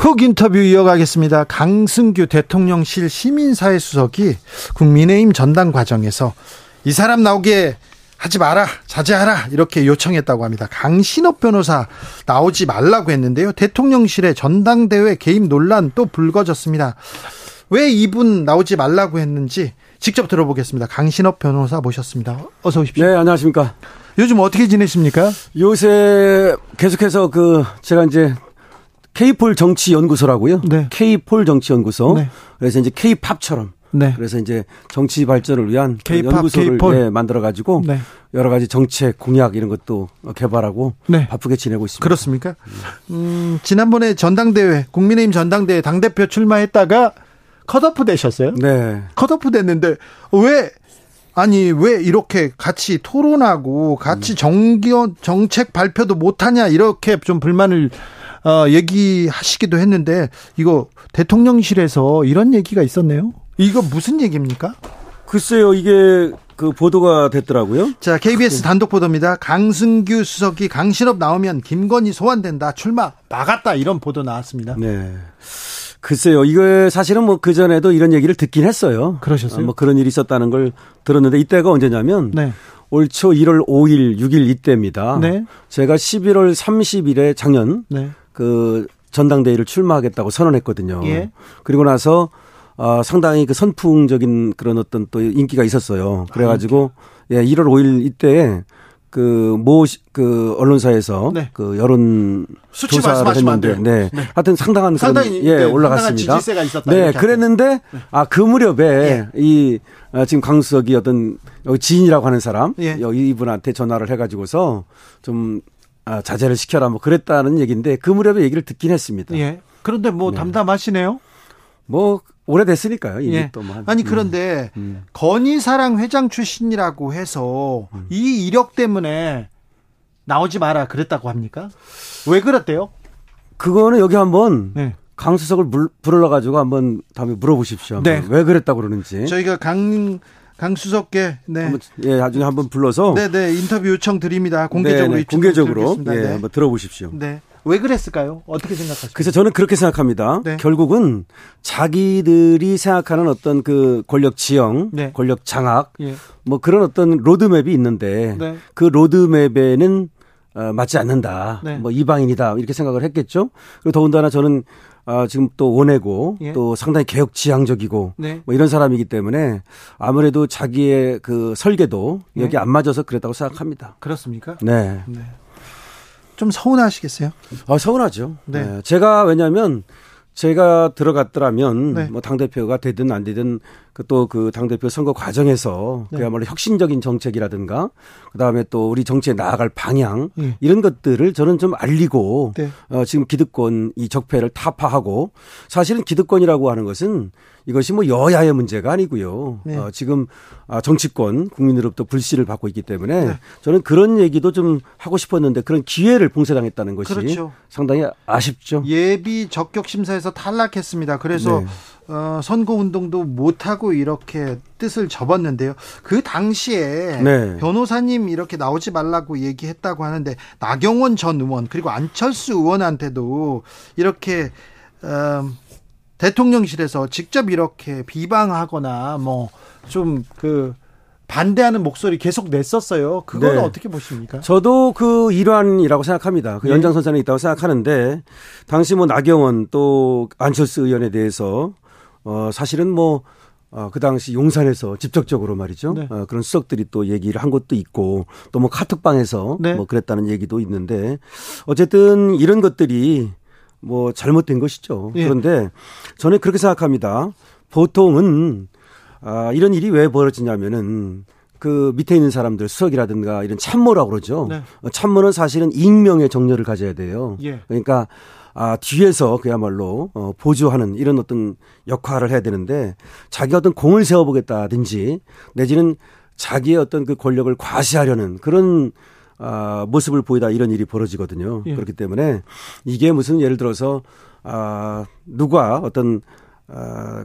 훅 인터뷰 이어가겠습니다. 강승규 대통령실 시민사회 수석이 국민의힘 전당 과정에서 이 사람 나오게 하지 마라, 자제하라 이렇게 요청했다고 합니다. 강신업 변호사 나오지 말라고 했는데요. 대통령실의 전당대회 개입 논란 또 불거졌습니다. 왜 이분 나오지 말라고 했는지 직접 들어보겠습니다. 강신업 변호사 모셨습니다. 어서 오십시오. 네, 안녕하십니까. 요즘 어떻게 지내십니까? 요새 계속해서 그 제가 이제 K폴 정치 연구소라고요. 네. K폴 정치 연구소. 네. 그래서 이제 K팝처럼. 네. 그래서 이제 정치 발전을 위한 그 K팝, 연구소를. 네, 만들어 가지고 네. 여러 가지 정책 공약 이런 것도 개발하고 네. 바쁘게 지내고 있습니다. 그렇습니까? 음, 지난번에 전당대회, 국민의힘 전당대회 당 대표 출마했다가 컷오프 되셨어요? 네. 컷오프 됐는데 왜 아니 왜 이렇게 같이 토론하고 같이 정기원 정책 발표도 못하냐 이렇게 좀 불만을 어, 얘기하시기도 했는데 이거 대통령실에서 이런 얘기가 있었네요. 이거 무슨 얘기입니까? 글쎄요, 이게 그 보도가 됐더라고요. 자, KBS 단독 보도입니다. 강승규 수석이 강신업 나오면 김건희 소환된다. 출마 막았다. 이런 보도 나왔습니다. 네. 글쎄요, 이거 사실은 뭐 그전에도 이런 얘기를 듣긴 했어요. 그러셨어요? 어, 뭐 그런 일이 있었다는 걸 들었는데 이때가 언제냐면 네. 올초 1월 5일, 6일 이때입니다. 네. 제가 11월 30일에 작년 네. 그 전당대회를 출마하겠다고 선언했거든요. 예. 그리고 나서 어, 상당히 그 선풍적인 그런 어떤 또 인기가 있었어요. 그래가지고 예, 1월 5일 이때 그모 그 언론사에서 네. 그 여론 조사를 했는데 돼요. 네. 하여튼 상당한 그런 상당히, 예 네, 올라갔습니다. 상당한 지지세가 있었다, 네, 그랬는데 아 그 무렵에 이 아, 지금 강수석이 어떤 여기 지인이라고 하는 사람 예. 여기 이분한테 전화를 해가지고서 좀 아, 자제를 시켜라 뭐 그랬다는 얘기인데 그 무렵에 얘기를 듣긴 했습니다. 예. 그런데 뭐 네. 담담하시네요. 뭐 오래됐으니까요. 이미 예. 또 뭐. 한- 아니 그런데 음. 건희사랑 회장 출신이라고 해서 이 이력 때문에 나오지 마라 그랬다고 합니까? 왜 그랬대요? 그거는 여기 한번 네. 강수석을 물, 불러 가지고 한번 다음에 물어보십시오. 한번. 네. 왜 그랬다고 그러는지. 저희가 강 강수석께 네. 한번, 예, 나중에 한번 불러서 네, 네, 인터뷰 요청 드립니다. 공개적으로 네, 네, 공개적으로. 예, 네. 한번 들어보십시오. 네. 왜 그랬을까요? 어떻게 생각하십니까? 그래서 저는 그렇게 생각합니다. 네. 결국은 자기들이 생각하는 어떤 그 권력 지형, 네. 권력 장악, 예. 뭐 그런 어떤 로드맵이 있는데 네. 그 로드맵에는 어, 맞지 않는다. 네. 뭐 이방인이다. 이렇게 생각을 했겠죠. 그리고 더군다나 저는 아, 지금 또 원해고 예. 또 상당히 개혁 지향적이고 네. 뭐 이런 사람이기 때문에 아무래도 자기의 그 설계도 네. 여기 안 맞아서 그랬다고 생각합니다. 그렇습니까? 네. 네. 좀 서운하시겠어요? 아, 서운하죠. 네. 네. 제가 왜냐하면 제가 들어갔더라면 네. 뭐 당대표가 되든 안 되든 그 또그 당대표 선거 과정에서 네. 그야말로 혁신적인 정책이라든가 그다음에 또 우리 정치에 나아갈 방향 예. 이런 것들을 저는 좀 알리고 네. 어, 지금 기득권 이 적폐를 타파하고 사실은 기득권이라고 하는 것은 이것이 뭐 여야의 문제가 아니고요. 네. 어, 지금 아, 정치권 국민으로부터 불씨를 받고 있기 때문에 네. 저는 그런 얘기도 좀 하고 싶었는데 그런 기회를 봉쇄당했다는 것이 그렇죠. 상당히 아쉽죠. 예비 적격 심사에서 탈락했습니다. 그래서 네. 어, 선거 운동도 못 하고 이렇게 뜻을 접었는데요. 그 당시에 네. 변호사님 이렇게 나오지 말라고 얘기했다고 하는데 나경원 전 의원 그리고 안철수 의원한테도 이렇게 음, 대통령실에서 직접 이렇게 비방하거나 뭐좀그 반대하는 목소리 계속 냈었어요. 그거는 네. 어떻게 보십니까? 저도 그 일환이라고 생각합니다. 그 네. 연장선상에 있다고 생각하는데 당시 뭐 나경원 또 안철수 의원에 대해서 어 사실은 뭐 어, 그 당시 용산에서 직접적으로 말이죠. 네. 어, 그런 수석들이 또 얘기를 한 것도 있고 또 뭐 카톡방에서 네. 뭐 그랬다는 얘기도 있는데 어쨌든 이런 것들이 뭐 잘못된 것이죠. 예. 그런데 저는 그렇게 생각합니다. 보통은 아, 이런 일이 왜 벌어지냐면은 그 밑에 있는 사람들 수석이라든가 이런 참모라고 그러죠. 네. 어, 참모는 사실은 익명의 정렬을 가져야 돼요. 예. 그러니까 아, 뒤에서 그야말로 어, 보조하는 이런 어떤 역할을 해야 되는데 자기 어떤 공을 세워보겠다든지 내지는 자기의 어떤 그 권력을 과시하려는 그런 아, 모습을 보이다 이런 일이 벌어지거든요. 예. 그렇기 때문에 이게 무슨 예를 들어서 아, 누가 어떤 아,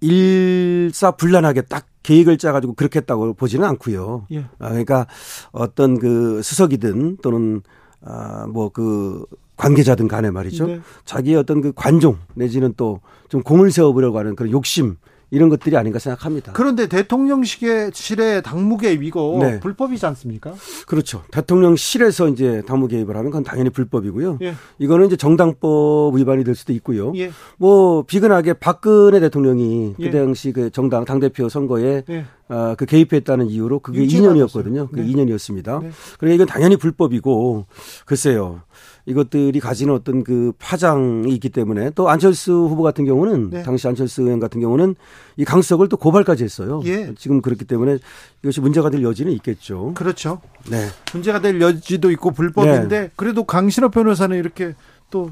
일사불란하게 딱 계획을 짜가지고 그렇게 했다고 보지는 않고요. 예. 아, 그러니까 어떤 그 수석이든 또는 아, 뭐 그 관계자든 간에 말이죠. 네. 자기의 어떤 그 관종 내지는 또 좀 공을 세워보려고 하는 그런 욕심 이런 것들이 아닌가 생각합니다. 그런데 대통령실의 당무 개입이고 네. 불법이지 않습니까? 그렇죠. 대통령실에서 이제 당무 개입을 하면 그건 당연히 불법이고요. 예. 이거는 이제 정당법 위반이 될 수도 있고요. 예. 뭐 비근하게 박근혜 대통령이 그 예. 당시 그 정당 당 대표 선거에 예. 어, 그 개입했다는 이유로 그게 2년이었거든요. 그게 네. 2년이었습니다. 네. 그러니까 이건 당연히 불법이고 글쎄요. 이것들이 가지는 어떤 그 파장이 있기 때문에 또 안철수 후보 같은 경우는 네. 당시 안철수 의원 같은 경우는 이 강석을 또 고발까지 했어요. 예. 지금 그렇기 때문에 이것이 문제가 될 여지는 있겠죠. 그렇죠. 네. 문제가 될 여지도 있고 불법인데 네. 그래도 강신업 변호사는 이렇게 또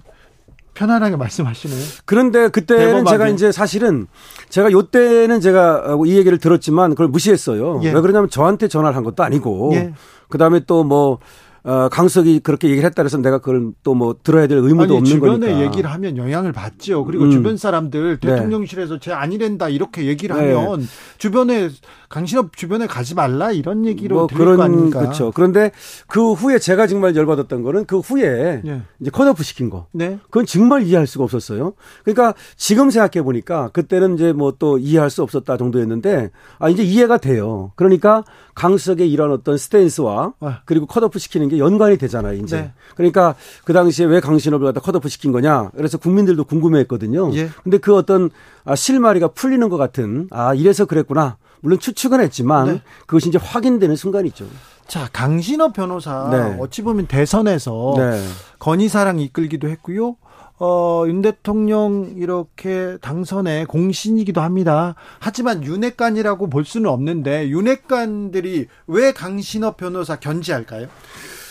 편안하게 말씀하시네요. 그런데 그때는 제가 이제 사실은 제가 요 때는 제가 이 얘기를 들었지만 그걸 무시했어요. 예. 왜 그러냐면 저한테 전화를 한 것도 아니고 예. 그다음에 또뭐 어, 강석이 그렇게 얘기를 했다 그래서 내가 그걸 또 뭐 들어야 될 의무도 아니, 없는 주변에 거니까. 얘기를 하면 영향을 받죠. 그리고 음. 주변 사람들 네. 대통령실에서 네. 제 아니랜다 이렇게 얘기를 네. 하면 주변에 강신업 주변에 가지 말라 이런 얘기로 뭐 그런 거 아닙니까? 그렇죠. 그런데 그 후에 제가 정말 열받았던 거는 그 후에 네. 이제 컷오프 시킨 거. 네. 그건 정말 이해할 수가 없었어요. 그러니까 지금 생각해 보니까 그때는 이제 뭐 또 이해할 수 없었다 정도였는데 아 이제 이해가 돼요. 그러니까 강석의 이런 어떤 스탠스와 아. 그리고 컷오프 시키는 게 연관이 되잖아요. 이제. 네. 그러니까 그 당시에 왜 강신업을 갖다 컷오프 시킨 거냐. 그래서 국민들도 궁금해했거든요. 예. 근데 그 어떤 아, 실마리가 풀리는 것 같은 아 이래서 그랬구나. 물론 추측은 했지만 네. 그것이 이제 확인되는 순간이죠. 자, 강신업 변호사 네. 어찌 보면 대선에서 네. 건의사랑 이끌기도 했고요. 어, 윤 대통령 이렇게 당선의 공신이기도 합니다. 하지만 윤핵관이라고 볼 수는 없는데 윤핵관들이 왜 강신업 변호사 견지할까요?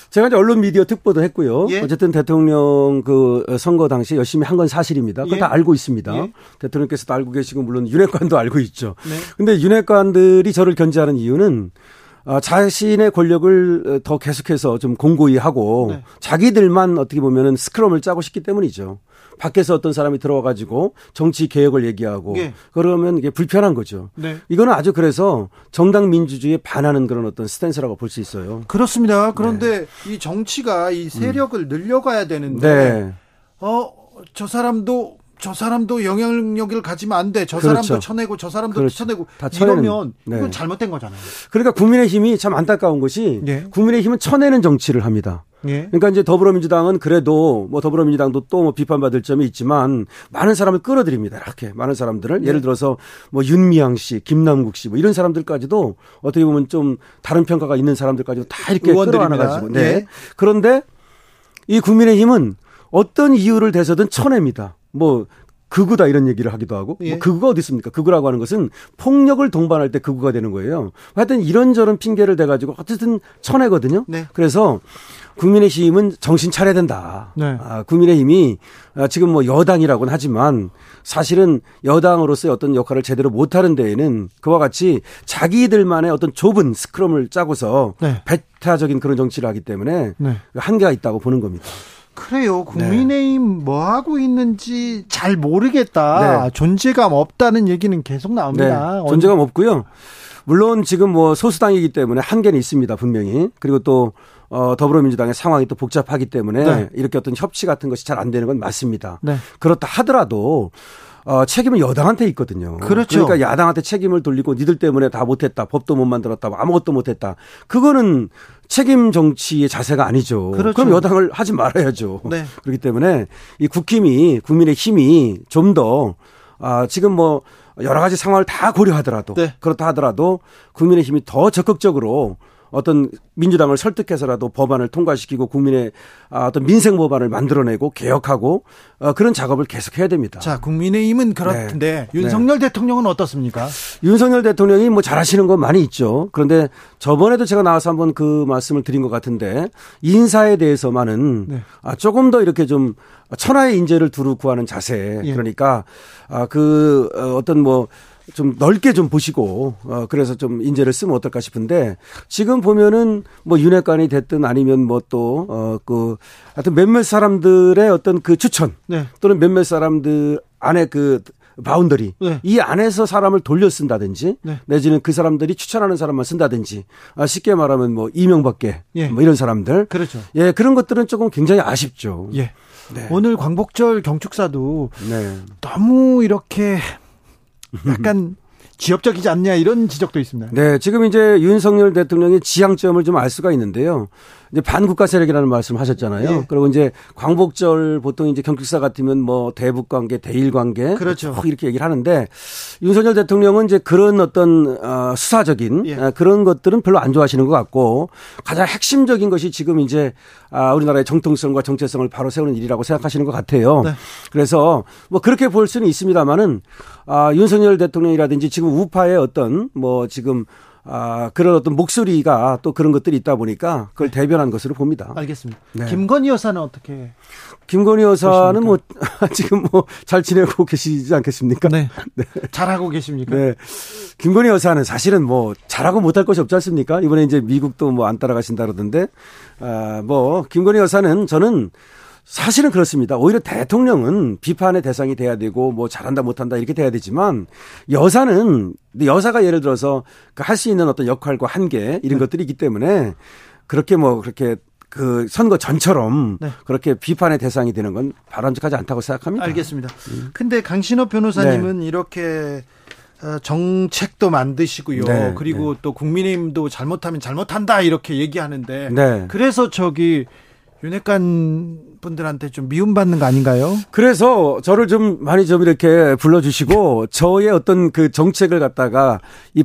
제가 이제 언론 미디어 특보도 했고요. 예? 어쨌든 대통령 그 선거 당시 열심히 한 건 사실입니다. 그거 예? 다 알고 있습니다. 예? 대통령께서도 알고 계시고 물론 윤핵관도 알고 있죠. 네. 근데 윤핵관들이 저를 견제하는 이유는 어, 자신의 권력을 더 계속해서 좀 공고히 하고 네. 자기들만 어떻게 보면은 스크럼을 짜고 싶기 때문이죠. 밖에서 어떤 사람이 들어와 가지고 정치 개혁을 얘기하고 네. 그러면 이게 불편한 거죠. 네. 이거는 아주 그래서 정당 민주주의에 반하는 그런 어떤 스탠스라고 볼 수 있어요. 그렇습니다. 그런데 네. 이 정치가 이 세력을 음. 늘려가야 되는데 네. 어저 사람도 저 사람도 영향력을 가지면 안 돼. 저 그렇죠. 사람도 쳐내고 저 사람도 그렇죠. 쳐내고 다 이러면 네. 이건 잘못된 거잖아요. 그러니까 국민의힘이 참 안타까운 것이 네. 국민의힘은 쳐내는 정치를 합니다. 네. 그러니까 이제 더불어민주당은 그래도 뭐 더불어민주당도 또 뭐 비판받을 점이 있지만 많은 사람을 끌어들입니다. 이렇게 많은 사람들을 네. 예를 들어서 뭐 윤미향 씨, 김남국 씨 뭐 이런 사람들까지도 어떻게 보면 좀 다른 평가가 있는 사람들까지도 다 이렇게 끌어안아 가지고. 네. 네. 그런데 이 국민의힘은 어떤 이유를 대서든 쳐냅니다. 뭐 극우다 이런 얘기를 하기도 하고 뭐 예. 뭐 극우가 어디 있습니까? 극우라고 하는 것은 폭력을 동반할 때 극우가 되는 거예요. 하여튼 이런저런 핑계를 대 가지고 어쨌든 쳐내거든요. 네. 그래서 국민의힘은 정신 차려야 된다. 네. 아, 국민의힘이 아, 지금 뭐 여당이라고는 하지만 사실은 여당으로서의 어떤 역할을 제대로 못하는 데에는 그와 같이 자기들만의 어떤 좁은 스크럼을 짜고서 네. 배타적인 그런 정치를 하기 때문에 네. 한계가 있다고 보는 겁니다. 그래요. 국민의힘 네. 뭐 하고 있는지 잘 모르겠다. 네. 존재감 없다는 얘기는 계속 나옵니다. 네. 존재감 없고요. 물론 지금 뭐 소수당이기 때문에 한계는 있습니다. 분명히. 그리고 또 어, 더불어민주당의 상황이 또 복잡하기 때문에 네. 이렇게 어떤 협치 같은 것이 잘 안 되는 건 맞습니다. 네. 그렇다 하더라도 어, 책임은 여당한테 있거든요. 그렇죠. 그러니까 야당한테 책임을 돌리고 니들 때문에 다 못했다. 법도 못 만들었다. 아무것도 못했다. 그거는 책임 정치의 자세가 아니죠. 그렇죠. 그럼 여당을 하지 말아야죠. 네. 그렇기 때문에 이 국힘이 국민의 힘이 좀더 아, 지금 뭐 여러 가지 상황을 다 고려하더라도 네. 그렇다 하더라도 국민의 힘이 더 적극적으로 어떤 민주당을 설득해서라도 법안을 통과시키고 국민의 아, 어떤 민생 법안을 만들어내고 개혁하고 어, 그런 작업을 계속해야 됩니다. 자, 국민의힘은 그렇던데 네. 윤석열 네. 대통령은 어떻습니까? 윤석열 대통령이 뭐 잘하시는 건 많이 있죠. 그런데 저번에도 제가 나와서 한번 그 말씀을 드린 것 같은데 인사에 대해서만은 네. 아, 조금 더 이렇게 좀 천하의 인재를 두루 구하는 자세. 예. 그러니까 아, 그 어, 어떤 뭐 좀 넓게 좀 보시고 어 그래서 좀 인재를 쓰면 어떨까 싶은데 지금 보면은 뭐 윤핵관이 됐든 아니면 뭐 또 어 그 하여튼 몇몇 사람들의 어떤 그 추천 네. 또는 몇몇 사람들 안에 그 boundary 네. 이 안에서 사람을 돌려 쓴다든지 네. 내지는 그 사람들이 추천하는 사람만 쓴다든지 아, 쉽게 말하면 뭐 이명박계 예. 뭐 이런 사람들 그렇죠. 예 그런 것들은 조금 굉장히 아쉽죠. 예. 네. 오늘 광복절 경축사도 네. 너무 이렇게 약간 지역적이지 않냐 이런 지적도 있습니다. 네, 지금 이제 윤석열 대통령의 지향점을 좀 알 수가 있는데요. 이제 반국가 세력이라는 말씀 하셨잖아요. 네. 그리고 이제 광복절 보통 이제 경축사 같으면 뭐 대북 관계, 대일 관계 그렇죠. 이렇게 얘기를 하는데 윤석열 대통령은 이제 그런 어떤 어, 수사적인 예. 어, 그런 것들은 별로 안 좋아하시는 것 같고 가장 핵심적인 것이 지금 이제 아, 우리나라의 정통성과 정체성을 바로 세우는 일이라고 생각하시는 것 같아요. 네. 그래서 뭐 그렇게 볼 수는 있습니다만은 아, 윤석열 대통령이라든지 지금 우파의 어떤 뭐 지금 아, 그런 어떤 목소리가 또 그런 것들이 있다 보니까 그걸 네. 대변한 것으로 봅니다. 알겠습니다. 네. 김건희 여사는 어떻게? 김건희 여사는 뭐 지금 뭐 잘 지내고 계시지 않겠습니까? 네. 네. 잘하고 계십니까? 네. 김건희 여사는 사실은 뭐 잘하고 못할 것이 없지 않습니까? 이번에 이제 미국도 뭐 안 따라가신다 그러던데, 아, 뭐, 김건희 여사는 저는 사실은 그렇습니다. 오히려 대통령은 비판의 대상이 돼야 되고 뭐 잘한다 못한다 이렇게 돼야 되지만 여사는 여사가 예를 들어서 그할수 있는 어떤 역할과 한계 이런 네. 것들이 있기 때문에 그렇게 뭐 그렇게 그 선거 전처럼 네. 그렇게 비판의 대상이 되는 건 바람직하지 않다고 생각합니다. 알겠습니다. 음. 근데 강신업 변호사님은 네. 이렇게 어, 정책도 만드시고요. 네, 그리고 네. 또 국민의힘도 잘못하면 잘못한다 이렇게 얘기하는데 네. 그래서 저기 윤핵관 분들한테 좀 미움받는 거 아닌가요? 그래서 저를 좀 많이 좀 이렇게 불러주시고 저의 어떤 그 정책을 갖다가 이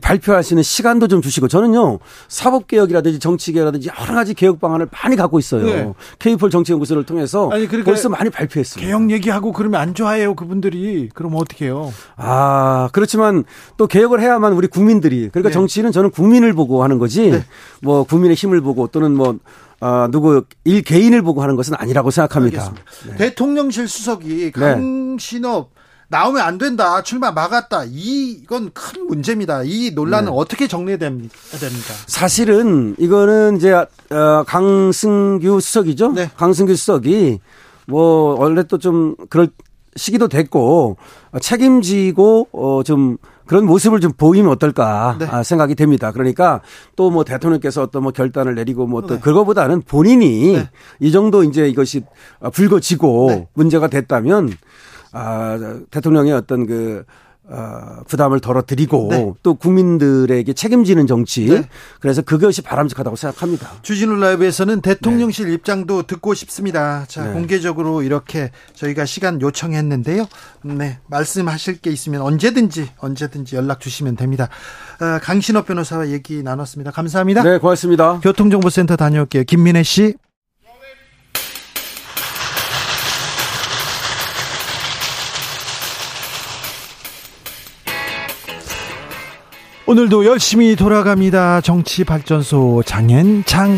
있는 시간도 좀 주시고 저는요 사법 개혁이라든지 정치 개혁이라든지 여러 가지 개혁 방안을 많이 갖고 있어요. 네. K4 정치연구소를 통해서 아니, 그러니까 벌써 많이 발표했습니다. 개혁 얘기하고 그러면 안 좋아해요 그분들이. 그럼 어떻게 해요? 아 그렇지만 또 개혁을 해야만 우리 국민들이 그러니까 네. 정치는 저는 국민을 보고 하는 거지 네. 뭐 국민의 힘을 보고 또는 뭐 어, 누구 일 개인을 보고 하는 것은 아니라고 생각합니다. 네. 대통령실 수석이 네. 강신업 네. 나오면 안 된다. 출마 막았다. 이건 큰 문제입니다. 이 논란은 네. 어떻게 정리됩니까? 사실은 이거는 이제 어, 강승규 수석이죠. 네. 강승규 수석이 뭐 원래 또 좀 그럴 시기도 됐고 책임지고 어좀 그런 모습을 좀 보이면 어떨까 네. 아, 생각이 됩니다. 그러니까 또 뭐 대통령께서 어떤 뭐 결단을 내리고 뭐또 네. 그거보다는 본인이 네. 이 정도 이제 이것이 불거지고 네. 문제가 됐다면 아, 대통령의 어떤 그 어, 부담을 덜어드리고 네. 또 국민들에게 책임지는 정치. 네. 그래서 그것이 바람직하다고 생각합니다. 주진우 라이브에서는 대통령실 네. 입장도 듣고 싶습니다. 자, 네. 공개적으로 이렇게 저희가 시간 요청했는데요. 네, 말씀하실 게 있으면 언제든지 언제든지 연락 주시면 됩니다. 어, 강신업 변호사와 얘기 나눴습니다. 감사합니다. 네, 고맙습니다. 교통정보센터 다녀올게요. 김민혜 씨. 오늘도 열심히 돌아갑니다. 정치발전소 장앤장.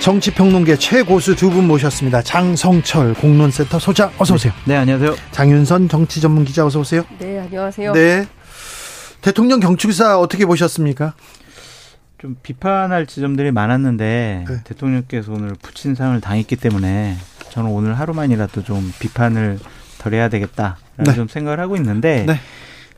정치평론계 최고수 두 분 모셨습니다. 장성철 공론센터 소장 어서 오세요. 네, 안녕하세요. 장윤선 정치 전문 기자 어서 오세요. 네, 안녕하세요. 네. 대통령 경축사 어떻게 보셨습니까? 좀 비판할 지점들이 많았는데 네. 대통령께서 오늘 부친상을 당했기 때문에 저는 오늘 하루만이라도 좀 비판을 덜 해야 되겠다라는 네. 좀 생각을 하고 있는데 네.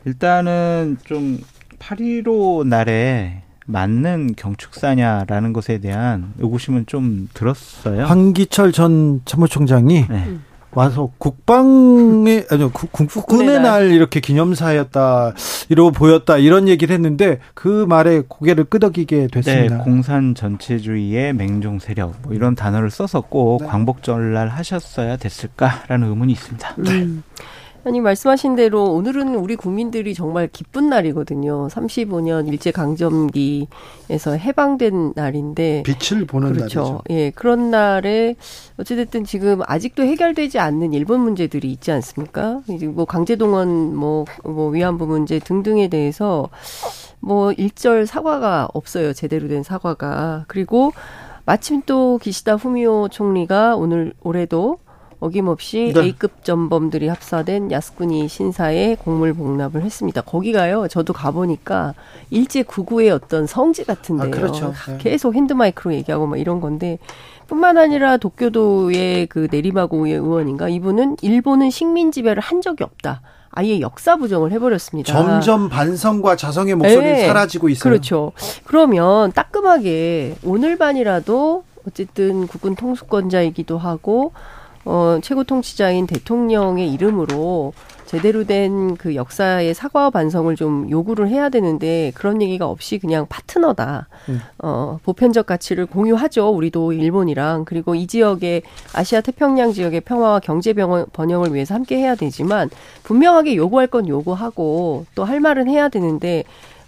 일단은 좀 8.15 날에 맞는 경축사냐라는 것에 대한 의구심은 좀 들었어요. 황기철 전 참모총장이 네. 와서 국방의 아니요 국군의 날 이렇게 기념사였다 이러고 보였다 이런 얘기를 했는데 그 말에 고개를 끄덕이게 됐습니다. 네, 공산 전체주의의 맹종 세력 뭐 이런 단어를 써서 꼭 네. 광복절날 하셨어야 됐을까라는 의문이 있습니다. 음. 아니 말씀하신 대로 오늘은 우리 국민들이 정말 기쁜 날이거든요. 35년 일제 강점기에서 해방된 날인데 빛을 보는 그렇죠. 날이죠. 예, 그런 날에 어찌됐든 지금 아직도 해결되지 않는 일본 문제들이 있지 않습니까? 이제 뭐 강제동원 뭐, 뭐 위안부 문제 등등에 대해서 뭐 일절 사과가 없어요. 제대로 된 사과가. 그리고 마침 또 기시다 후미오 총리가 오늘 올해도 어김없이 네. A급 전범들이 합사된 야스쿠니 신사에 공물 복납을 했습니다. 거기가요. 저도 가보니까 일제 구구의 어떤 성지 같은데요. 아, 그렇죠. 네. 계속 핸드마이크로 얘기하고 막 이런 건데 뿐만 아니라 도쿄도의 그 내리마고의 의원인가 이분은 일본은 식민 지배를 한 적이 없다. 아예 역사 부정을 해버렸습니다. 점점 반성과 자성의 목소리 네. 사라지고 있어요. 그렇죠. 그러면 따끔하게 오늘 반이라도 어쨌든 국군 통수권자이기도 하고 어, 최고 통치자인 대통령의 이름으로 제대로 된 그 역사의 사과와 반성을 좀 요구를 해야 되는데 그런 얘기가 없이 그냥 파트너다. 음. 어, 보편적 가치를 공유하죠. 우리도 일본이랑 그리고 이 지역의 아시아 태평양 지역의 평화와 경제 번영을 위해서 함께 해야 되지만 분명하게 요구할 건 요구하고 또 할 말은 해야 되는데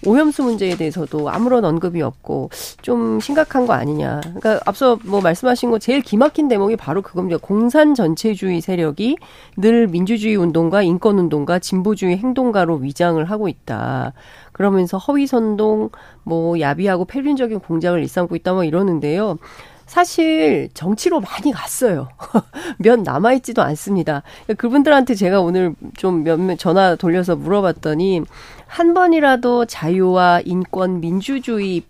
오염수 문제에 대해서도 아무런 언급이 없고 좀 심각한 거 아니냐. 그러니까 앞서 뭐 말씀하신 거 제일 기막힌 대목이 바로 그겁니다. 공산 전체주의 세력이 늘 민주주의 운동가 인권 운동가 진보주의 행동가로 위장을 하고 있다. 그러면서 허위 선동 뭐 야비하고 폐륜적인 공작을 일삼고 있다 뭐 이러는데요. 사실 정치로 많이 갔어요. 몇 남아있지도 않습니다. 그분들한테 제가 오늘 좀 몇몇 전화 돌려서 물어봤더니 한 번이라도 자유와 인권, 민주주의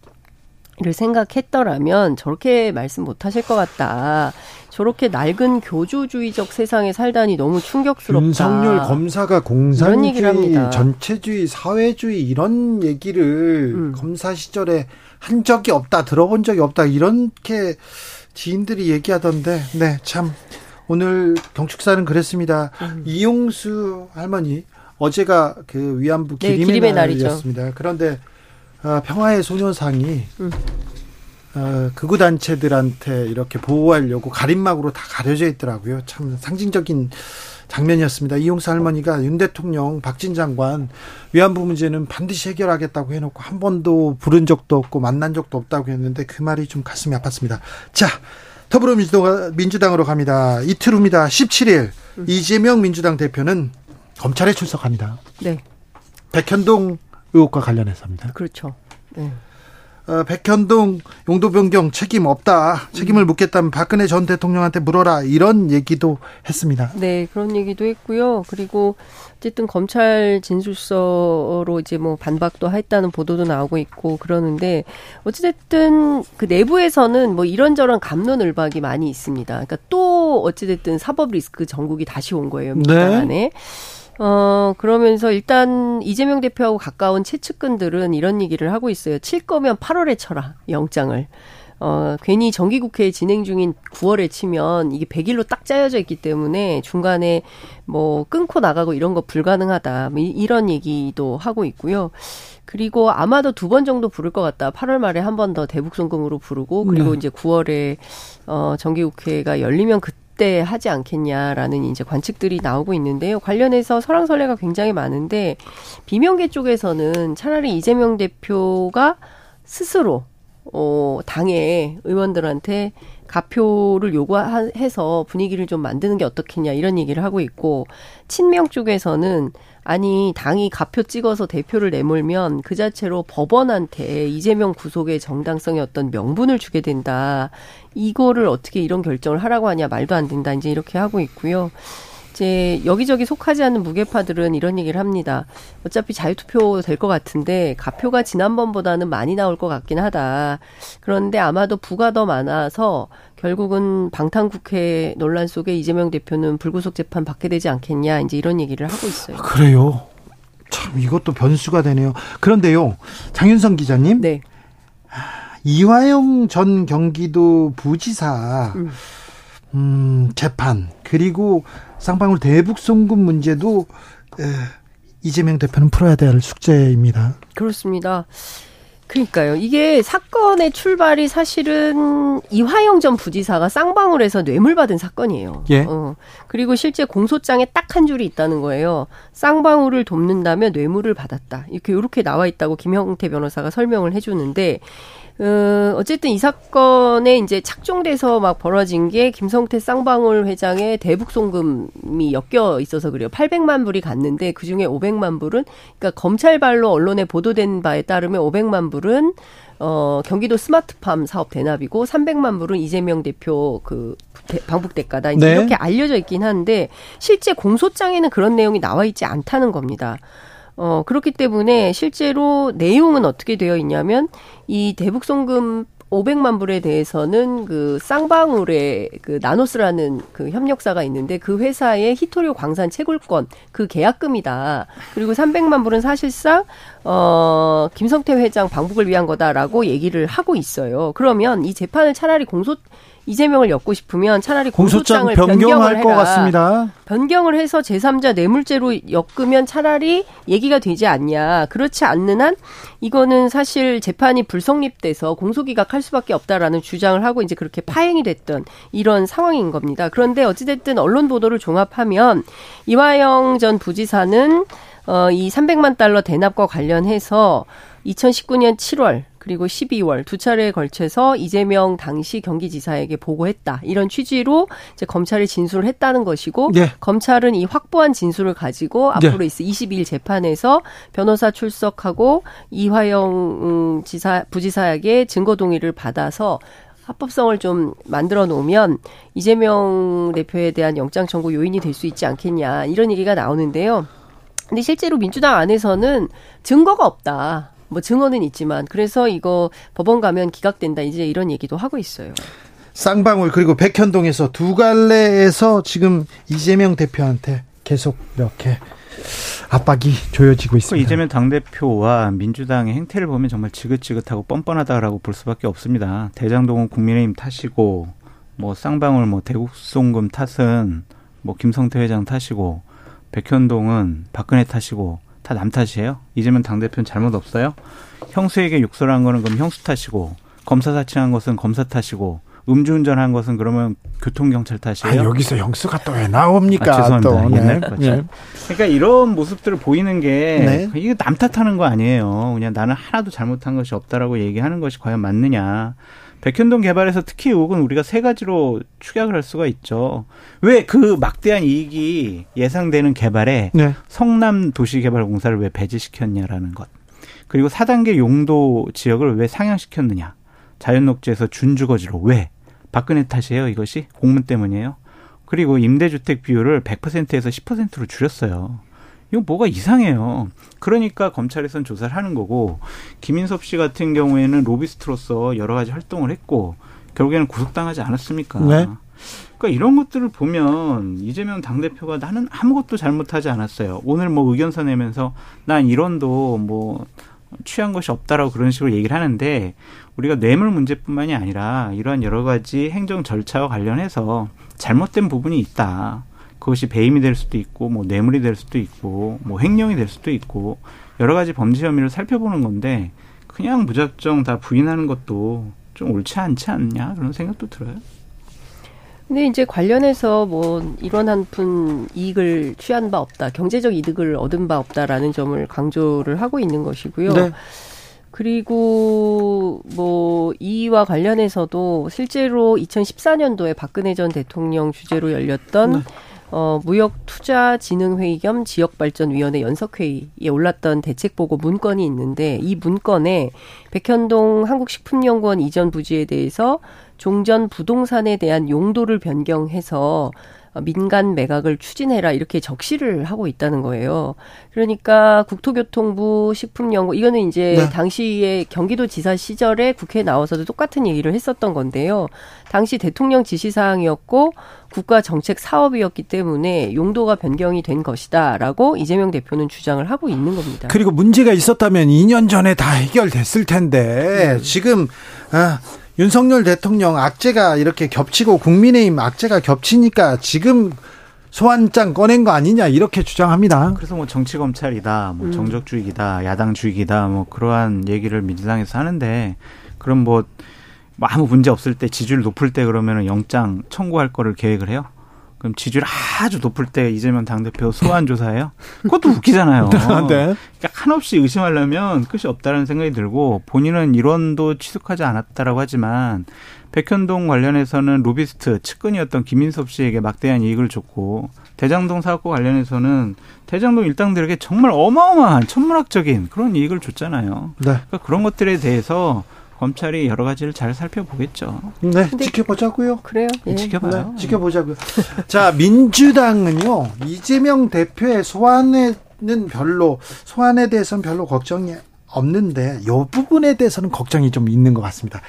를 생각했더라면 저렇게 말씀 못 하실 것 같다. 저렇게 낡은 교조주의적 세상에 살다니 너무 충격스럽다. 윤석열 검사가 공산주의, 전체주의, 사회주의 이런 얘기를 음. 검사 시절에 한 적이 없다, 들어본 적이 없다, 이렇게 지인들이 얘기하던데, 네, 참. 오늘 경축사는 그랬습니다. 음. 이용수 할머니, 어제가 그 위안부 기림의, 네, 기림의 날이었습니다. 그런데 어, 평화의 소녀상이 음. 어, 극우 단체들한테 이렇게 보호하려고 가림막으로 다 가려져 있더라고요. 참 상징적인 장면이었습니다. 이용사 할머니가 윤 대통령, 박진 장관 위안부 문제는 반드시 해결하겠다고 해놓고 한 번도 부른 적도 없고 만난 적도 없다고 했는데 그 말이 좀 가슴이 아팠습니다. 자, 더불어민주당으로 갑니다. 이틀 후입니다. 17일 음. 이재명 민주당 대표는 검찰에 출석합니다. 네. 백현동 의혹과 관련해서입니다. 그렇죠. 네. 어, 백현동 용도 변경 책임 없다. 책임을 음. 묻겠다면 박근혜 전 대통령한테 물어라. 이런 얘기도 했습니다. 네, 그런 얘기도 했고요. 그리고 어쨌든 검찰 진술서로 이제 뭐 반박도 했다는 보도도 나오고 있고 그러는데 어찌됐든 그 내부에서는 뭐 이런저런 감론을박이 많이 있습니다. 그러니까 또 어찌됐든 사법 리스크 전국이 다시 온 거예요. 민주당 네. 안에. 어, 그러면서 일단 이재명 대표하고 가까운 최측근들은 이런 얘기를 하고 있어요. 칠 거면 8월에 쳐라, 영장을. 어, 괜히 정기국회 진행 중인 9월에 치면 이게 100일로 딱 짜여져 있기 때문에 중간에 뭐 끊고 나가고 이런 거 불가능하다. 뭐 이런 얘기도 하고 있고요. 그리고 아마도 두 번 정도 부를 것 같다. 8월 말에 한 번 더 대북송금으로 부르고 그리고 네. 이제 9월에 어 정기국회가 열리면 그때 때 하지 않겠냐라는 이제 관측들이 나오고 있는데요. 관련해서 설왕설래가 굉장히 많은데 비명계 쪽에서는 차라리 이재명 대표가 스스로 어 당의 의원들한테 가표를 요구해서 분위기를 좀 만드는 게 어떻겠냐 이런 얘기를 하고 있고 친명 쪽에서는 아니 당이 가표 찍어서 대표를 내몰면 그 자체로 법원한테 이재명 구속의 정당성의 어떤 명분을 주게 된다. 이거를 어떻게 이런 결정을 하라고 하냐 말도 안 된다. 이제 이렇게 하고 있고요. 이제 여기저기 속하지 않는 무게파들은 이런 얘기를 합니다. 어차피 자유투표 될 것 같은데 가표가 지난번보다는 많이 나올 것 같긴 하다. 그런데 아마도 부가 더 많아서 결국은 방탄국회 논란 속에 이재명 대표는 불구속 재판 받게 되지 않겠냐 이제 이런 얘기를 하고 있어요. 아, 그래요. 참 이것도 변수가 되네요. 그런데요, 장윤성 기자님. 네. 이화영 전 경기도 부지사. 음. 음, 재판 그리고 쌍방울 대북 송금 문제도 에, 이재명 대표는 풀어야 될 숙제입니다. 그렇습니다. 그러니까요. 이게 사건의 출발이 사실은 이화영 전 부지사가 쌍방울에서 뇌물 받은 사건이에요. 예. 어. 그리고 실제 공소장에 딱 한 줄이 있다는 거예요. 쌍방울을 돕는다면 뇌물을 받았다. 이렇게 이렇게 나와 있다고 김형태 변호사가 설명을 해주는데 어, 어쨌든 이 사건에 이제 착종돼서 막 벌어진 게 김성태 쌍방울 회장의 대북 송금이 엮여 있어서 그래요. 800만 불이 갔는데 그 중에 500만 불은 그러니까 검찰발로 언론에 보도된 바에 따르면 500만 불은 어, 경기도 스마트팜 사업 대납이고 300만 불은 이재명 대표 그 방북 대가다. 네. 이렇게 알려져 있긴 한데 실제 공소장에는 그런 내용이 나와 있지 않다는 겁니다. 어, 그렇기 때문에 실제로 내용은 어떻게 되어 있냐면 이 대북 송금 500만 불에 대해서는 그 쌍방울의 그 나노스라는 그 협력사가 있는데 그 회사의 히토리오 광산 채굴권 그 계약금이다. 그리고 300만 불은 사실상 어 김성태 회장 방북을 위한 거다라고 얘기를 하고 있어요. 그러면 이 재판을 차라리 공소 이재명을 엮고 싶으면 차라리 공소장 을 변경할 것 같습니다. 변경을 해서 제3자 뇌물죄로 엮으면 차라리 얘기가 되지 않냐. 그렇지 않는 한 이거는 사실 재판이 불성립돼서 공소기각할 수밖에 없다라는 주장을 하고 이제 그렇게 파행이 됐던 이런 상황인 겁니다. 그런데 어찌됐든 언론 보도를 종합하면 이화영 전 부지사는 어, 이 300만 달러 대납과 관련해서 2019년 7월 그리고 12월 두 차례에 걸쳐서 이재명 당시 경기지사에게 보고했다. 이런 취지로 이제 검찰이 진술을 했다는 것이고 네. 검찰은 이 확보한 진술을 가지고 네. 앞으로 있을 22일 재판에서 변호사 출석하고 이화영 음, 지사 부지사에게 증거 동의를 받아서 합법성을 좀 만들어 놓으면 이재명 대표에 대한 영장 청구 요인이 될 수 있지 않겠냐 이런 얘기가 나오는데요. 근데 실제로 민주당 안에서는 증거가 없다. 뭐 증언은 있지만 그래서 이거 법원 가면 기각된다 이제 이런 얘기도 하고 있어요. 쌍방울 그리고 백현동에서 두 갈래에서 지금 이재명 대표한테 계속 이렇게 압박이 조여지고 있습니다. 이재명 당대표와 민주당의 행태를 보면 정말 지긋지긋하고 뻔뻔하다라고 볼 수밖에 없습니다. 대장동은 국민의힘 탓이고 뭐 쌍방울 뭐 대국송금 탓은 뭐 김성태 회장 탓이고 백현동은 박근혜 탓이고 다 남 탓이에요? 이재명 당대표는 잘못 없어요? 형수에게 욕설한 거는 그럼 형수 탓이고 검사 사칭한 것은 검사 탓이고 음주운전한 것은 그러면 교통경찰 탓이에요? 아, 여기서 형수가 또 왜 나옵니까? 아, 죄송합니다. 또. 옛날 네. 네. 그러니까 이런 모습들을 보이는 게 네. 이게 남 탓하는 거 아니에요. 그냥 나는 하나도 잘못한 것이 없다라고 얘기하는 것이 과연 맞느냐. 백현동 개발에서 특히 의혹은 우리가 세 가지로 축약을 할 수가 있죠. 왜 그 막대한 이익이 예상되는 개발에 네. 성남 도시개발공사를 왜 배제시켰냐라는 것. 그리고 4단계 용도 지역을 왜 상향시켰느냐. 자연녹지에서 준주거지로 왜? 박근혜 탓이에요, 이것이? 공문 때문이에요. 그리고 임대주택 비율을 100%에서 10%로 줄였어요. 이거 뭐가 이상해요. 그러니까 검찰에선 조사를 하는 거고 김인섭 씨 같은 경우에는 로비스트로서 여러 가지 활동을 했고 결국에는 구속당하지 않았습니까? 네. 그러니까 이런 것들을 보면 이재명 당대표가 나는 아무것도 잘못하지 않았어요. 오늘 뭐 의견서 내면서 난 이런도 뭐 취한 것이 없다라고 그런 식으로 얘기를 하는데 우리가 뇌물 문제뿐만이 아니라 이러한 여러 가지 행정 절차와 관련해서 잘못된 부분이 있다. 그것이 배임이 될 수도 있고 뭐 뇌물이 될 수도 있고 뭐 횡령이 될 수도 있고 여러 가지 범죄 혐의를 살펴보는 건데 그냥 무작정 다 부인하는 것도 좀 옳지 않지 않냐 그런 생각도 들어요. 근데 이제 관련해서 뭐 이런 한 푼 이익을 취한 바 없다, 경제적 이득을 얻은 바 없다라는 점을 강조를 하고 있는 것이고요. 네. 그리고 뭐 이와 관련해서도 실제로 2014년도에 박근혜 전 대통령 주재로 열렸던 네. 어, 무역투자진흥회의 겸 지역발전위원회 연석회의에 올랐던 대책보고 문건이 있는데 이 문건에 백현동 한국식품연구원 이전 부지에 대해서 종전 부동산에 대한 용도를 변경해서 민간 매각을 추진해라 이렇게 적시를 하고 있다는 거예요. 그러니까 국토교통부 식품연구 이거는 이제 네. 당시에 경기도지사 시절에 국회에 나와서도 똑같은 얘기를 했었던 건데요. 당시 대통령 지시사항이었고 국가 정책 사업이었기 때문에 용도가 변경이 된 것이다라고 이재명 대표는 주장을 하고 있는 겁니다. 그리고 문제가 있었다면 2년 전에 다 해결됐을 텐데 음. 지금 아 윤석열 대통령 악재가 이렇게 겹치고 국민의힘 악재가 겹치니까 지금 소환장 꺼낸 거 아니냐 이렇게 주장합니다. 그래서 뭐 정치 검찰이다, 뭐 음. 정적주의다, 야당주의다, 뭐 그러한 얘기를 민주당에서 하는데 그럼 뭐, 뭐 아무 문제 없을 때 지지율 높을 때 그러면은 영장 청구할 거를 계획을 해요. 그럼 지지율 아주 높을 때 이재명 당대표 소환 조사해요? 그것도 웃기잖아요. 네. 그러니까 한없이 의심하려면 끝이 없다는 생각이 들고 본인은 일원도 취득하지 않았다라고 하지만 백현동 관련해서는 로비스트 측근이었던 김인섭 씨에게 막대한 이익을 줬고 대장동 사업과 관련해서는 대장동 일당들에게 정말 어마어마한 천문학적인 그런 이익을 줬잖아요. 네. 그러니까 그런 것들에 대해서 검찰이 여러 가지를 잘 살펴보겠죠. 네, 지켜보자고요. 그래요. 예. 지켜봐요. 네, 지켜보자고요. 자, 민주당은요 이재명 대표의 소환에는 별로 소환에 대해서는 별로 걱정이 없는데 이 부분에 대해서는 걱정이 좀 있는 것 같습니다.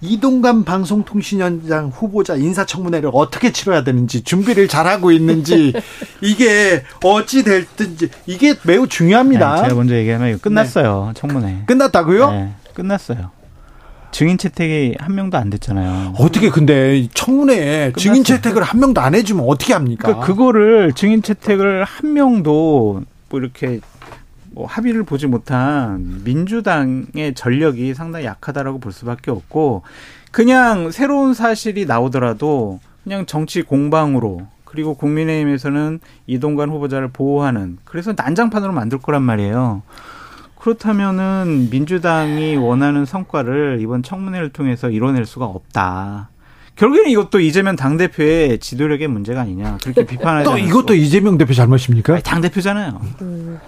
이동관 방송통신위원장 후보자 인사청문회를 어떻게 치러야 되는지 준비를 잘하고 있는지 이게 어찌 될든지 이게 매우 중요합니다. 네, 제가 먼저 얘기하면 이거 끝났어요 네. 청문회. 끝났다고요? 네, 끝났어요. 증인 채택이 한 명도 안 됐잖아요. 어떻게 근데 청문회에 끝났어요. 증인 채택을 한 명도 안 해주면 어떻게 합니까? 그러니까 그거를 증인 채택을 한 명도 뭐 이렇게 뭐 합의를 보지 못한 민주당의 전력이 상당히 약하다라고 볼 수밖에 없고 그냥 새로운 사실이 나오더라도 그냥 정치 공방으로 그리고 국민의힘에서는 이동관 후보자를 보호하는 그래서 난장판으로 만들 거란 말이에요. 그렇다면은 민주당이 원하는 성과를 이번 청문회를 통해서 이뤄낼 수가 없다. 결국에는 이것도 이재명 당대표의 지도력의 문제가 아니냐. 그렇게 비판하지 또 이것도 이재명 대표 잘못입니까? 당 대표잖아요. 음.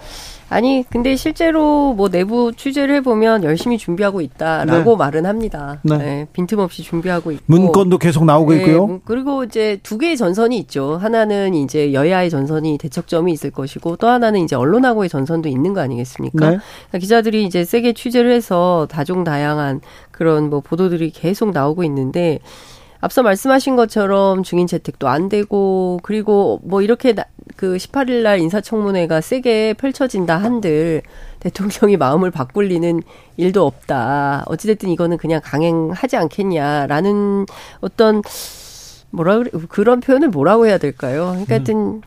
아니 근데 실제로 뭐 내부 취재를 해보면 열심히 준비하고 있다라고 네. 말은 합니다. 네. 네. 빈틈없이 준비하고 있고 문건도 계속 나오고 네, 있고요. 그리고 이제 두 개의 전선이 있죠. 하나는 이제 여야의 전선이 대척점이 있을 것이고 또 하나는 이제 언론하고의 전선도 있는 거 아니겠습니까? 네. 그러니까 기자들이 이제 세게 취재를 해서 다종다양한 그런 뭐 보도들이 계속 나오고 있는데 앞서 말씀하신 것처럼 증인 채택도 안 되고 그리고 뭐 이렇게 그 18일 날 인사청문회가 세게 펼쳐진다 한들 대통령이 마음을 바꿀 리는 일도 없다. 어찌됐든 이거는 그냥 강행하지 않겠냐라는 어떤 뭐라 그래 그런 표현을 뭐라고 해야 될까요? 그러니까 하여튼 음.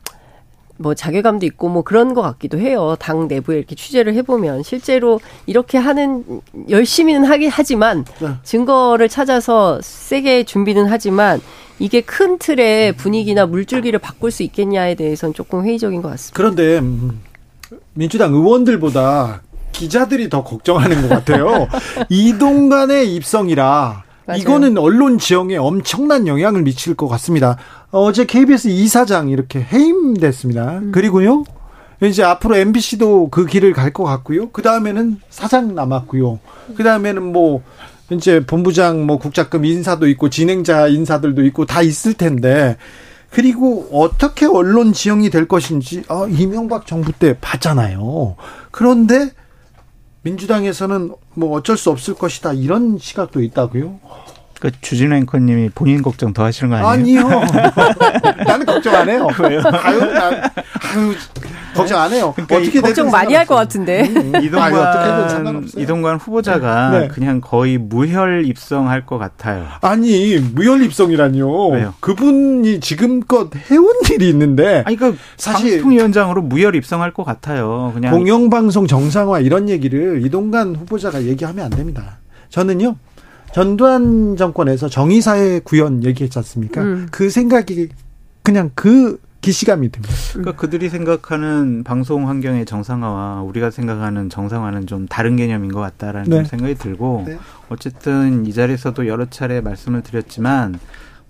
뭐 자괴감도 있고 뭐 그런 것 같기도 해요. 당 내부에 이렇게 취재를 해보면 실제로 이렇게 하는 열심히는 하긴 하지만 네. 증거를 찾아서 세게 준비는 하지만 이게 큰 틀의 분위기나 물줄기를 바꿀 수 있겠냐에 대해서는 조금 회의적인 것 같습니다. 그런데 음, 민주당 의원들보다 기자들이 더 걱정하는 것 같아요. 이동간의 입성이라 맞아요. 이거는 언론 지형에 엄청난 영향을 미칠 것 같습니다. 어제 KBS 이사장 이렇게 해임됐습니다. 음. 그리고요. 이제 앞으로 MBC도 그 길을 갈 것 같고요. 그 다음에는 사장 남았고요. 그 다음에는 뭐 이제 본부장 뭐 국장급 인사도 있고 진행자 인사들도 있고 다 있을 텐데 그리고 어떻게 언론 지형이 될 것인지 어, 이명박 정부 때 봤잖아요. 그런데 민주당에서는 뭐 어쩔 수 없을 것이다 이런 시각도 있다고요. 그 주진 앵커님이 본인 걱정 더 하시는 거 아니에요? 아니요. 나는 걱정 안 해요. 왜요? 아유, 난, 아유, 걱정 안 해요. 그러니까 어떻게 걱정 많이 할 것 같은데. 음, 음. 이동관, 이동관 후보자가 네. 그냥 거의 무혈 입성할 것 같아요. 아니, 무혈 입성이라뇨. 왜요? 그분이 지금껏 해온 일이 있는데. 아니, 그러니까 사실. 방통위원장으로 무혈 입성할 것 같아요. 그냥. 공영방송 정상화 이런 얘기를 이동관 후보자가 얘기하면 안 됩니다. 저는요. 전두환 정권에서 정의사회 구현 얘기했지 않습니까? 음. 그 생각이 그냥 그 기시감이 듭니다. 그러니까 그들이 생각하는 방송 환경의 정상화와 우리가 생각하는 정상화는 좀 다른 개념인 것 같다라는 네. 생각이 들고 네. 어쨌든 이 자리에서도 여러 차례 말씀을 드렸지만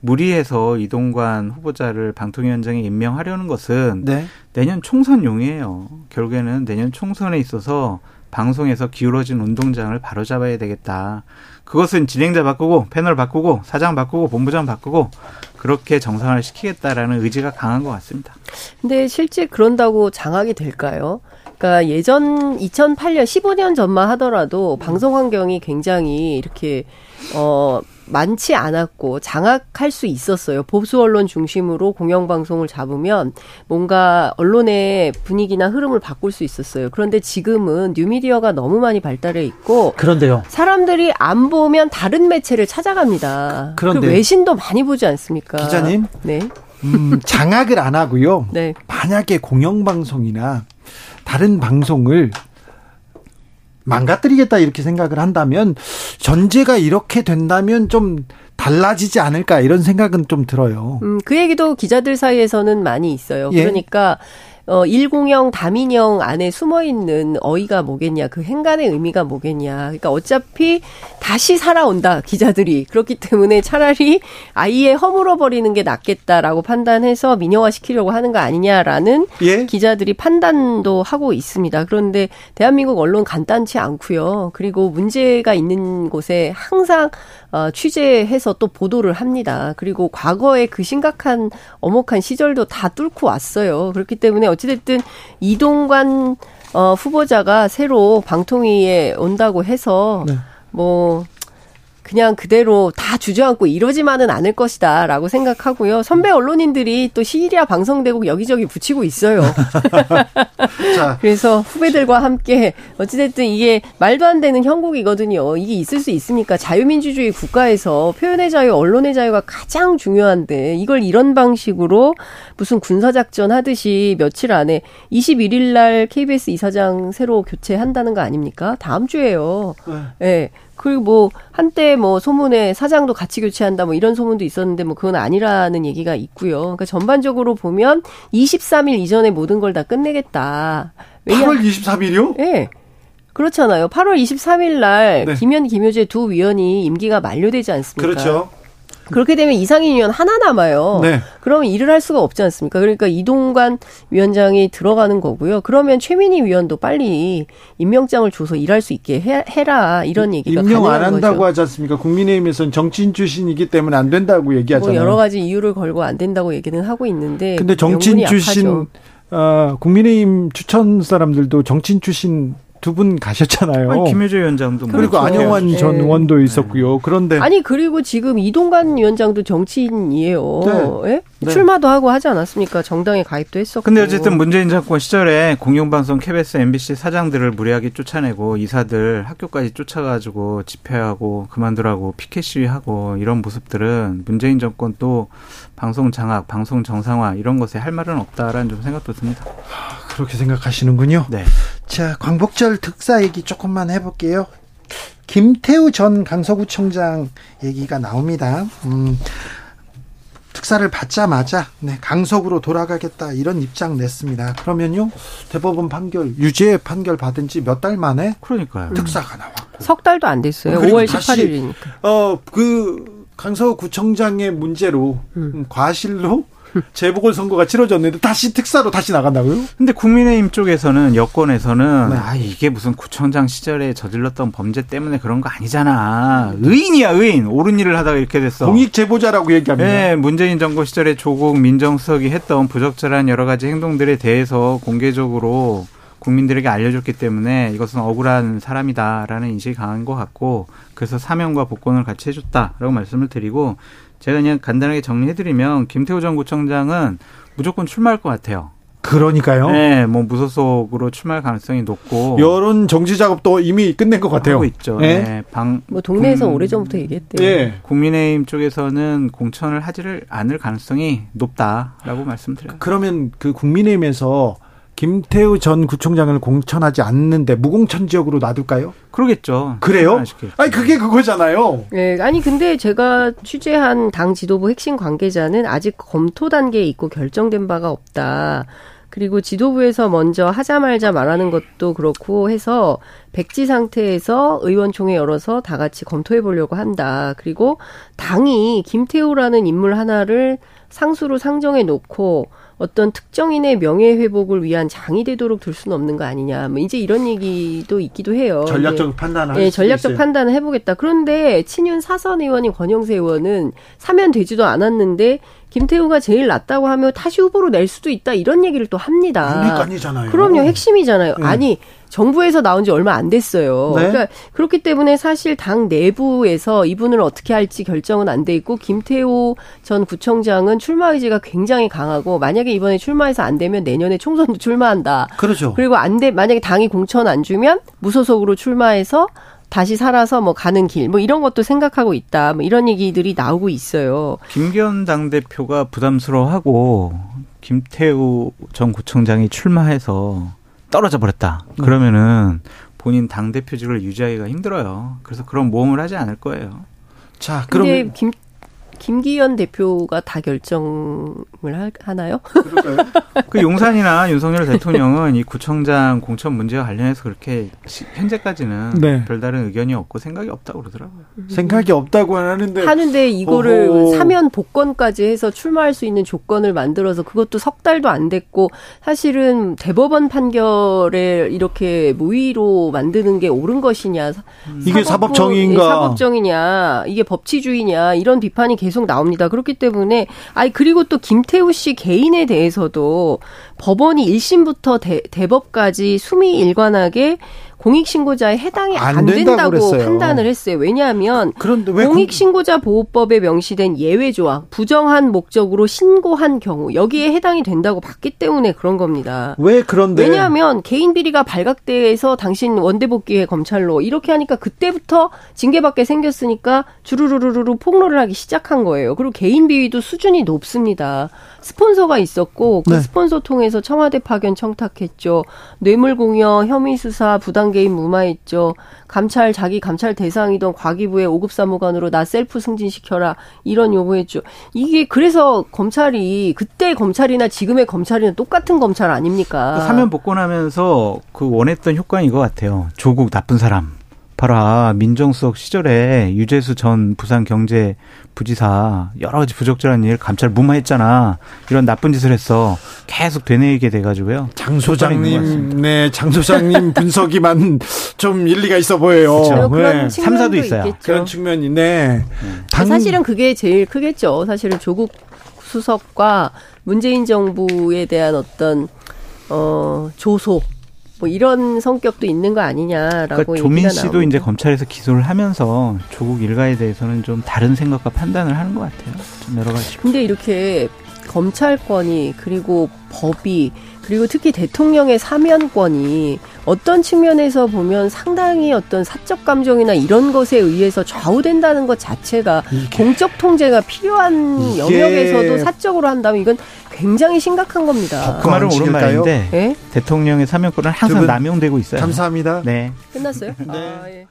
무리해서 이동관 후보자를 방통위원장에 임명하려는 것은 네. 내년 총선용이에요. 결국에는 내년 총선에 있어서 방송에서 기울어진 운동장을 바로잡아야 되겠다. 그것은 진행자 바꾸고 패널 바꾸고 사장 바꾸고 본부장 바꾸고 그렇게 정상화를 시키겠다라는 의지가 강한 것 같습니다. 근데 실제 그런다고 장악이 될까요? 그러니까 예전 2008년 15년 전만 하더라도 방송 환경이 굉장히 이렇게 어 많지 않았고 장악할 수 있었어요. 보수 언론 중심으로 공영방송을 잡으면 뭔가 언론의 분위기나 흐름을 바꿀 수 있었어요. 그런데 지금은 뉴미디어가 너무 많이 발달해 있고 그런데요. 사람들이 안 보면 다른 매체를 찾아갑니다. 그런데 외신도 많이 보지 않습니까? 기자님. 네. 음, 장악을 안 하고요. 네. 만약에 공영방송이나 다른 방송을 망가뜨리겠다 이렇게 생각을 한다면 전제가 이렇게 된다면 좀 달라지지 않을까 이런 생각은 좀 들어요. 음, 그 얘기도 기자들 사이에서는 많이 있어요. 예? 그러니까 어, 일공형, 다민형 안에 숨어 있는 어이가 뭐겠냐, 그 행간의 의미가 뭐겠냐. 그러니까 어차피 다시 살아온다, 기자들이. 그렇기 때문에 차라리 아예 허물어 버리는 게 낫겠다라고 판단해서 민영화 시키려고 하는 거 아니냐라는 예? 기자들이 판단도 하고 있습니다. 그런데 대한민국 언론 간단치 않고요. 그리고 문제가 있는 곳에 항상 어, 취재해서 또 보도를 합니다. 그리고 과거에 그 심각한 어목한 시절도 다 뚫고 왔어요. 그렇기 때문에 어찌됐든 이동관 어, 후보자가 새로 방통위에 온다고 해서 네. 뭐 그냥 그대로 다 주저앉고 이러지만은 않을 것이다라고 생각하고요. 선배 언론인들이 또 시리아 방송대국 여기저기 붙이고 있어요. 그래서 후배들과 함께 어찌됐든 이게 말도 안 되는 형국이거든요. 이게 있을 수 있습니까? 자유민주주의 국가에서 표현의 자유, 언론의 자유가 가장 중요한데 이걸 이런 방식으로 무슨 군사작전 하듯이 며칠 안에 21일 날 KBS 이사장 새로 교체한다는 거 아닙니까? 다음 주에요. 네. 네. 그리고 뭐 한때 뭐 소문에 사장도 같이 교체한다 뭐 이런 소문도 있었는데 뭐 그건 아니라는 얘기가 있고요. 그러니까 전반적으로 보면 23일 이전에 모든 걸 다 끝내겠다. 왜냐 8월 23일이요? 예. 네. 그렇잖아요. 8월 23일 날 네. 김현 김효재 두 위원이 임기가 만료되지 않습니까? 그렇죠. 그렇게 되면 이상인 위원 하나 남아요. 네. 그러면 일을 할 수가 없지 않습니까? 그러니까 이동관 위원장이 들어가는 거고요. 그러면 최민희 위원도 빨리 임명장을 줘서 일할 수 있게 해, 라 이런 얘기가 임명 안 한다고 거죠. 하지 않습니까? 국민의힘에서는 정치인 출신이기 때문에 안 된다고 얘기하잖아요. 뭐 여러 가지 이유를 걸고 안 된다고 얘기는 하고 있는데. 근데 정치인 출신 어, 국민의힘 추천 사람들도 정치인 출신 두 분 가셨잖아요. 아니, 김효재 위원장도 뭐 그리고 그렇죠. 안영환 네. 전 의원도 네. 있었고요. 그런데 아니 그리고 지금 이동관 위원장도 정치인이에요. 네. 네? 네. 출마도 하고 하지 않았습니까? 정당에 가입도 했었고. 근데 어쨌든 문재인 정권 시절에 공영방송 KBS, MBC 사장들을 무리하게 쫓아내고 이사들 학교까지 쫓아가지고 집회하고 그만두라고 피켓 시위하고 이런 모습들은 문재인 정권 또 방송 장악, 방송 정상화 이런 것에 할 말은 없다라는 좀 생각도 듭니다. 그렇게 생각하시는군요. 네. 자, 광복절 특사 얘기 조금만 해볼게요. 김태우 전 강서구청장 얘기가 나옵니다. 음, 특사를 받자마자 네, 강석으로 돌아가겠다 이런 입장 냈습니다. 그러면요 대법원 판결 유죄 판결 받은 지 몇 달 만에 그러니까요. 특사가 나왔고 석 달도 안 됐어요. 5월 18일이니까. 어그 강서구청장의 문제로 음. 과실로 재보궐 선거가 치러졌는데 다시 특사로 다시 나간다고요? 근데 국민의힘 쪽에서는 여권에서는 네. 아 이게 무슨 구청장 시절에 저질렀던 범죄 때문에 그런 거 아니잖아. 의인이야 의인. 옳은 일을 하다가 이렇게 됐어. 공익 제보자라고 얘기합니다. 네, 문재인 정부 시절에 조국 민정수석이 했던 부적절한 여러 가지 행동들에 대해서 공개적으로 국민들에게 알려줬기 때문에 이것은 억울한 사람이다라는 인식이 강한 것 같고 그래서 사명과 복권을 같이 해줬다라고 말씀을 드리고 제가 그냥 간단하게 정리해드리면 김태우 전 구청장은 무조건 출마할 것 같아요. 그러니까요. 네, 뭐 무소속으로 출마할 가능성이 높고 여론 정치 작업도 이미 끝낸 것 같아요. 하고 있죠. 네. 네. 방, 뭐 동네에서 음, 오래 전부터 얘기했대요. 네. 국민의힘 쪽에서는 공천을 하지를 않을 가능성이 높다라고 말씀드려요. 그러면 그 국민의힘에서 김태우 전 구청장을 공천하지 않는데 무공천 지역으로 놔둘까요? 그러겠죠. 그래요? 아니 그게 그거잖아요. 네, 아니 근데 제가 취재한 당 지도부 핵심 관계자는 아직 검토 단계에 있고 결정된 바가 없다. 그리고 지도부에서 먼저 하자 말자 말하는 것도 그렇고 해서 백지 상태에서 의원총회 열어서 다 같이 검토해 보려고 한다. 그리고 당이 김태우라는 인물 하나를 상수로 상정해 놓고 어떤 특정인의 명예 회복을 위한 장이 되도록 둘 수는 없는 거 아니냐. 뭐 이제 이런 얘기도 있기도 해요. 전략적 판단을 네, 전략적 판단을 해보겠다. 그런데 친윤 사선 의원인 권영세 의원은 사면 되지도 않았는데 김태우가 제일 낫다고 하면 타시 후보로 낼 수도 있다 이런 얘기를 또 합니다. 그러니까 아니잖아요. 그럼요, 핵심이잖아요. 네. 아니 정부에서 나온 지 얼마 안 됐어요. 네? 그러니까 그렇기 때문에 사실 당 내부에서 이분을 어떻게 할지 결정은 안 돼 있고 김태호 전 구청장은 출마 의지가 굉장히 강하고 만약에 이번에 출마해서 안 되면 내년에 총선도 출마한다. 그렇죠. 그리고 안 돼 만약에 당이 공천 안 주면 무소속으로 출마해서 다시 살아서 뭐 가는 길, 뭐 이런 것도 생각하고 있다. 뭐 이런 얘기들이 나오고 있어요. 김기현 당 대표가 부담스러워하고 김태우 전 구청장이 출마해서 떨어져 버렸다. 음. 그러면은 본인 당 대표직을 유지하기가 힘들어요. 그래서 그런 모험을 하지 않을 거예요. 자, 그럼 김 김기현 대표가 다 결정을 하나요? 그 용산이나 윤석열 대통령은 이 구청장 공천 문제와 관련해서 그렇게 현재까지는 네. 별다른 의견이 없고 생각이 없다고 그러더라고요. 음. 생각이 없다고 하는데 하는데 이거를 어허. 사면 복권까지 해서 출마할 수 있는 조건을 만들어서 그것도 석 달도 안 됐고 사실은 대법원 판결에 이렇게 무위로 만드는 게 옳은 것이냐? 이게 사법 정의인가? 사법 정의냐? 이게 법치주의냐? 이런 비판이 계속 계속 나옵니다. 그렇기 때문에 아니 그리고 또 김태우 씨 개인에 대해서도 법원이 1심부터 대, 대법까지 수미 일관하게 공익신고자에 해당이 안, 안 된다고 그랬어요. 판단을 했어요. 왜냐하면 공익신고자 보호법에 명시된 예외 조항, 부정한 목적으로 신고한 경우 여기에 해당이 된다고 봤기 때문에 그런 겁니다. 왜 그런데? 왜냐하면 개인 비리가 발각돼서 당신 원대복귀해 검찰로 이렇게 하니까 그때부터 징계받게 생겼으니까 주르르르르 폭로를 하기 시작한 거예요. 그리고 개인 비위도 수준이 높습니다. 스폰서가 있었고 그 네. 스폰서 통해서 청와대 파견 청탁했죠. 뇌물 공여, 혐의 수사, 부당 개인 무마했죠. 감찰 자기 감찰 대상이던 과기부의 5급 사무관으로 나 셀프 승진시켜라 이런 요구했죠. 이게 그래서 검찰이 그때 검찰이나 지금의 검찰이나 똑같은 검찰 아닙니까? 사면 복권하면서 그 원했던 효과인 것 같아요. 조국 나쁜 사람. 봐라 민정수석 시절에 유재수 전 부산 경제 부지사 여러 가지 부적절한 일 감찰 무마했잖아. 이런 나쁜 짓을 했어. 계속 되뇌이게 돼가지고요. 장 소장님, 네, 장 소장님 분석이만 좀 일리가 있어 보여요. 그렇죠. 그런 네. 측면도 있어요. 있겠죠. 그런 측면이 네. 당... 사실은 그게 제일 크겠죠. 사실은 조국 수석과 문재인 정부에 대한 어떤 어 조소 뭐 이런 성격도 있는 거 아니냐라고 그러니까 조민 씨도 나오고. 이제 검찰에서 기소를 하면서 조국 일가에 대해서는 좀 다른 생각과 판단을 하는 것 같아요. 좀 여러 가지. 근데 이렇게 검찰권이 그리고 법이 그리고 특히 대통령의 사면권이 어떤 측면에서 보면 상당히 어떤 사적 감정이나 이런 것에 의해서 좌우된다는 것 자체가 공적 통제가 필요한 영역에서도 사적으로 한다면 이건 굉장히 심각한 겁니다. 그 말은 옳은 말인데 네? 대통령의 사면권은 항상 남용되고 있어요. 감사합니다. 네. 끝났어요? 네. 아, 예.